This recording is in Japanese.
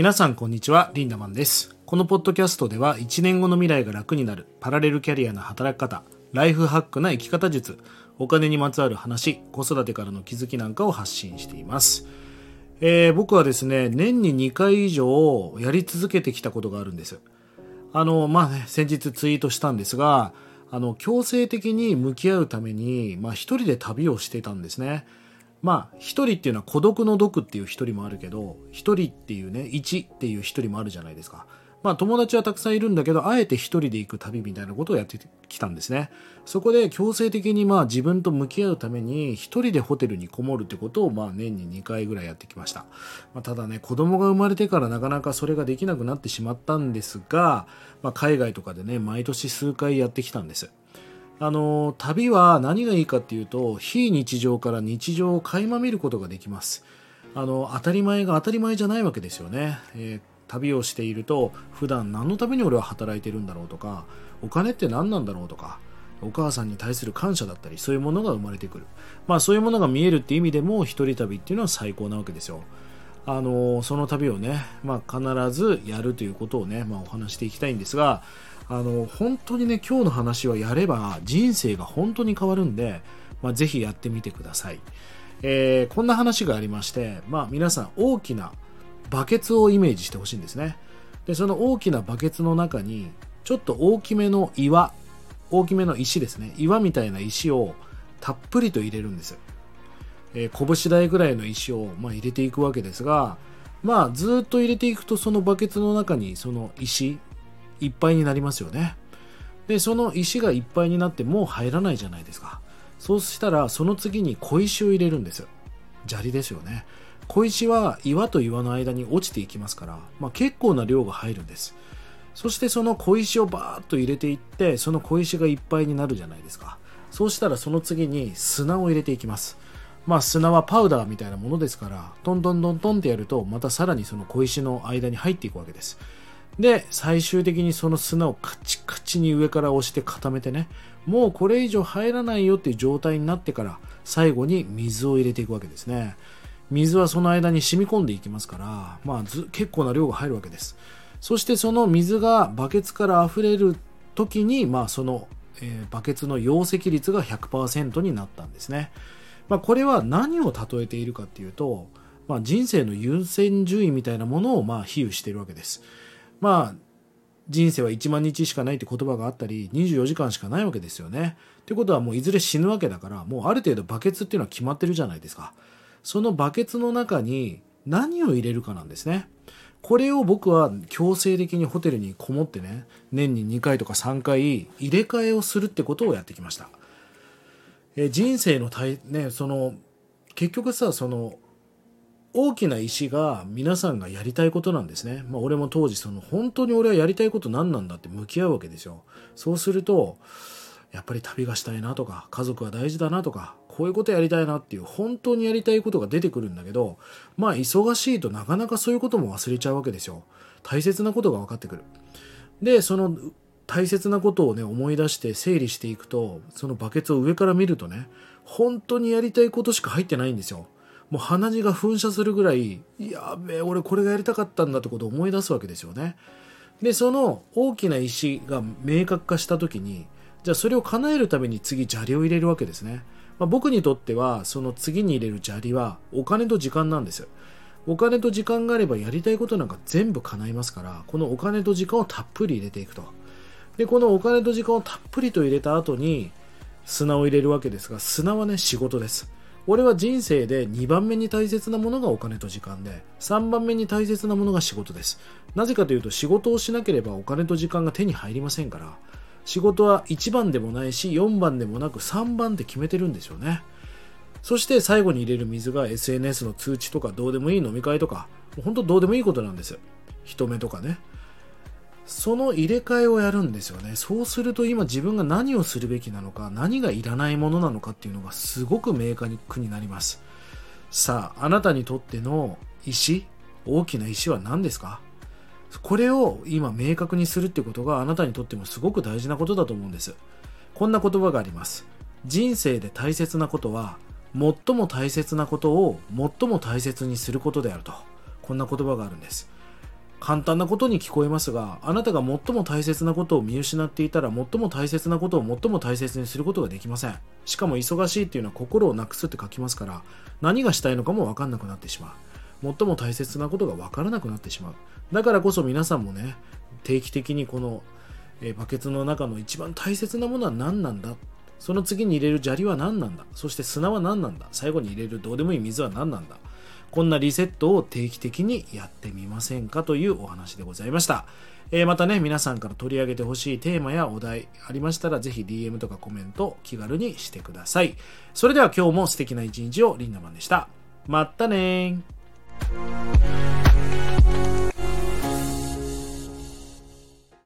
皆さんこんにちは、リンダマンです。このポッドキャストでは1年後の未来が楽になるパラレルキャリアな働き方、ライフハックな生き方術、お金にまつわる話、子育てからの気づきなんかを発信しています。えー僕はですね、年に2回以上やり続けてきたことがあるんです。あの、まあね、先日ツイートしたんですが、あの、強制的に向き合うために、まあ一人で旅をしてたんですね。まあ、一人っていうのは孤独の毒っていう一人もあるけど、一人っていうね、一っていう一人もあるじゃないですか。まあ友達はたくさんいるんだけど、あえて一人で行く旅みたいなことをやってきたんですね。そこで強制的にまあ自分と向き合うために一人でホテルにこもるってことをまあ年に2回ぐらいやってきました。まあ、ただね、子供が生まれてからなかなかそれができなくなってしまったんですが、まあ海外とかでね、毎年数回やってきたんです。あの旅は何がいいかっていうと非日常から日常を垣間見ることができます。あの当たり前が当たり前じゃないわけですよね、えー旅をしていると普段何のために俺は働いてるんだろうとかお金って何なんだろうとかお母さんに対する感謝だったりそういうものが生まれてくる。まあそういうものが見えるって意味でも一人旅っていうのは最高なわけですよ。あのその旅をね、まあ、必ずやるということをね、まあ、お話していきたいんですがあの本当にね今日の話はやれば人生が本当に変わるんで、まあ、ぜひやってみてください、えーこんな話がありまして、まあ、皆さん大きなバケツをイメージしてほしいんですね。でその大きなバケツの中にちょっと大きめの岩大きめの石ですね。岩みたいな石をたっぷりと入れるんですえー拳台ぐらいの石を、まあ、入れていくわけですが、まあ、ずっと入れていくとそのバケツの中にその石いっぱいになりますよね。でその石がいっぱいになってもう入らないじゃないですか。そうしたらその次に小石を入れるんです砂利ですよね。小石は岩と岩の間に落ちていきますから、まあ、結構な量が入るんです。そしてその小石をバーッと入れていってその小石がいっぱいになるじゃないですか。そうしたらその次に砂を入れていきます。まあ砂はパウダーみたいなものですからトントントントンってやるとまたさらにその小石の間に入っていくわけです。で最終的にその砂をカチカチに上から押して固めてねもうこれ以上入らないよっていう状態になってから最後に水を入れていくわけですね。水はその間に染み込んでいきますから、まあ、ず結構な量が入るわけです。そしてその水がバケツから溢れる時に、まあ、その、えーバケツの容積率が100%になったんですね。まあ、これは何を例えているかっていうと、まあ、人生の優先順位みたいなものをまあ比喩しているわけです。まあ人生は1万日しかないって言葉があったり24時間しかないわけですよね。ということはもういずれ死ぬわけだからもうある程度バケツっていうのは決まってるじゃないですか。そのバケツの中に何を入れるかなんですね。これを僕は強制的にホテルにこもってね年に2回とか3回入れ替えをするってことをやってきました。え人生の大ねその結局さその大きな石が皆さんがやりたいことなんですね。まあ俺も当時その本当に俺はやりたいこと何なんだって向き合うわけですよ。そうするとやっぱり旅がしたいなとか家族は大事だなとかこういうことやりたいなっていう本当にやりたいことが出てくるんだけどまあ忙しいとなかなかそういうことも忘れちゃうわけですよ。大切なことが分かってくる。でその大切なことをね思い出して整理していくとそのバケツを上から見るとね本当にやりたいことしか入ってないんですよもう鼻血が噴射するぐらいやべえ俺これがやりたかったんだってことを思い出すわけですよね。でその大きな石が明確化した時にじゃあそれを叶えるために次砂利を入れるわけですね、まあ、僕にとってはその次に入れる砂利はお金と時間なんですお金と時間があればやりたいことなんか全部叶いますからこのお金と時間をたっぷり入れていくと。でこのお金と時間をたっぷりと入れた後に砂を入れるわけですが砂はね仕事です。俺は人生で2番目に大切なものがお金と時間で3番目に大切なものが仕事です。なぜかというと仕事をしなければお金と時間が手に入りませんから仕事は1番でもないし4番でもなく3番って決めてるんですよね。そして最後に入れる水が SNS の通知とかどうでもいい飲み会とか本当どうでもいいことなんです。人目とかね。その入れ替えをやるんですよね。そうすると今自分が何をするべきなのか何がいらないものなのかっていうのがすごく明確になります。さああなたにとっての石大きな石は何ですか？これを今明確にするってことがあなたにとってもすごく大事なことだと思うんです。こんな言葉があります。人生で大切なことは最も大切なことを最も大切にすることであると。こんな言葉があるんです。簡単なことに聞こえますがあなたが最も大切なことを見失っていたら最も大切なことを最も大切にすることができません。しかも忙しいっていうのは心をなくすって書きますから何がしたいのかも分かんなくなってしまう。最も大切なことが分からなくなってしまう。だからこそ皆さんもね定期的にこの、バケツの中の一番大切なものは何なんだ？その次に入れる砂利は何なんだ？そして砂は何なんだ？最後に入れるどうでもいい水は何なんだ？こんなリセットを定期的にやってみませんかというお話でございました。えー、またね、皆さんから取り上げてほしいテーマやお題ありましたら、ぜひ DM とかコメント気軽にしてください。それでは今日も素敵な一日をリンダマンでした。まったねー。